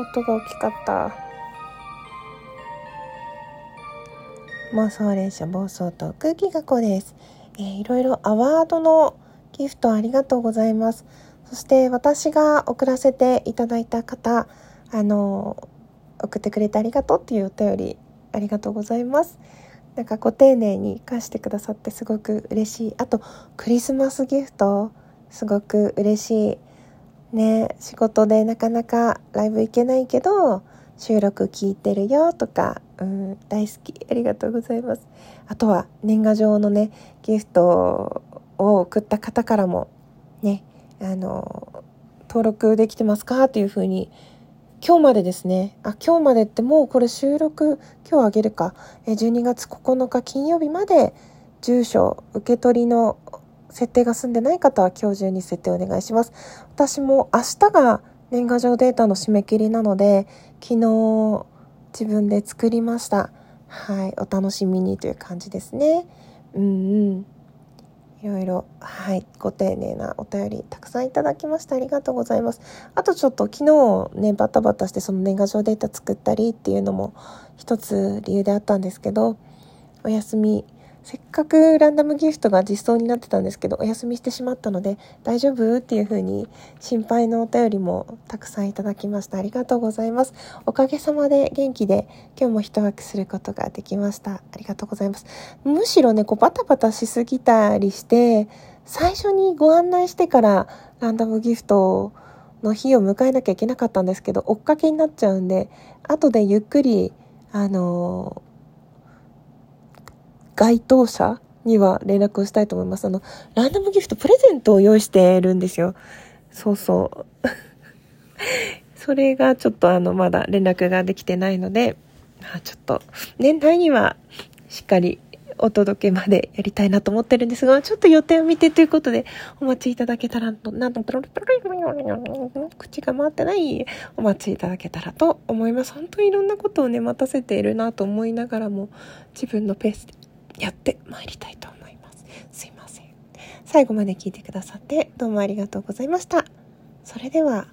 音が大きかった。妄想列車暴走と空気学校です。えー、いろいろアワードのギフトありがとうございます。そして私が送らせていただいた方、あの、送ってくれてありがとうっていうお便りありがとうございます。なんかご丁寧に返してくださってすごく嬉しい。あと、クリスマスギフト、すごく嬉しい。ね、仕事でなかなかライブ行けないけど、収録聞いてるよとか、うん、大好き。ありがとうございます。あとは、年賀状のね、ギフトを送った方からも、ね、あの、登録できてますか？というふうに今日までですね。あ、今日までってもうこれ収録、今日あげるか。12月9日金曜日まで住所、受け取りの設定が済んでない方は今日中に設定お願いします。私も明日が年賀状データの締め切りなので、昨日自分で作りました。はい、お楽しみにという感じですね。うんうん。いろいろ、はい、ご丁寧なお便りたくさんいただきましてありがとうございます。あとちょっと昨日ね、バタバタしてその年賀状データ作ったりっていうのも一つ理由であったんですけど、お休みせっかくランダムギフトが実装になってたんですけど、お休みしてしまったので、大丈夫っていう風に心配のお便りもたくさんいただきました。ありがとうございます。おかげさまで元気で今日も一枠することができました。ありがとうございます。むしろね、こうバタバタしすぎたりして、最初にご案内してからランダムギフトの日を迎えなきゃいけなかったんですけど、追っかけになっちゃうんで、後でゆっくり、あのー該当者には連絡をしたいと思います。あの、ランダムギフトプレゼントを用意してるんですよ。そうそう。それがちょっとあの、まだ連絡ができてないので、あちょっと、年内にはしっかりお届けまでやりたいなと思ってるんですが、ちょっと予定を見てということで、お待ちいただけたらと、なんと、口が回ってない、お待ちいただけたらと思います。本当にいろんなことをね、待たせているなと思いながらも、自分のペースでやってまいりたいと思います。すいません。最後まで聞いてくださってどうもありがとうございました。それでは、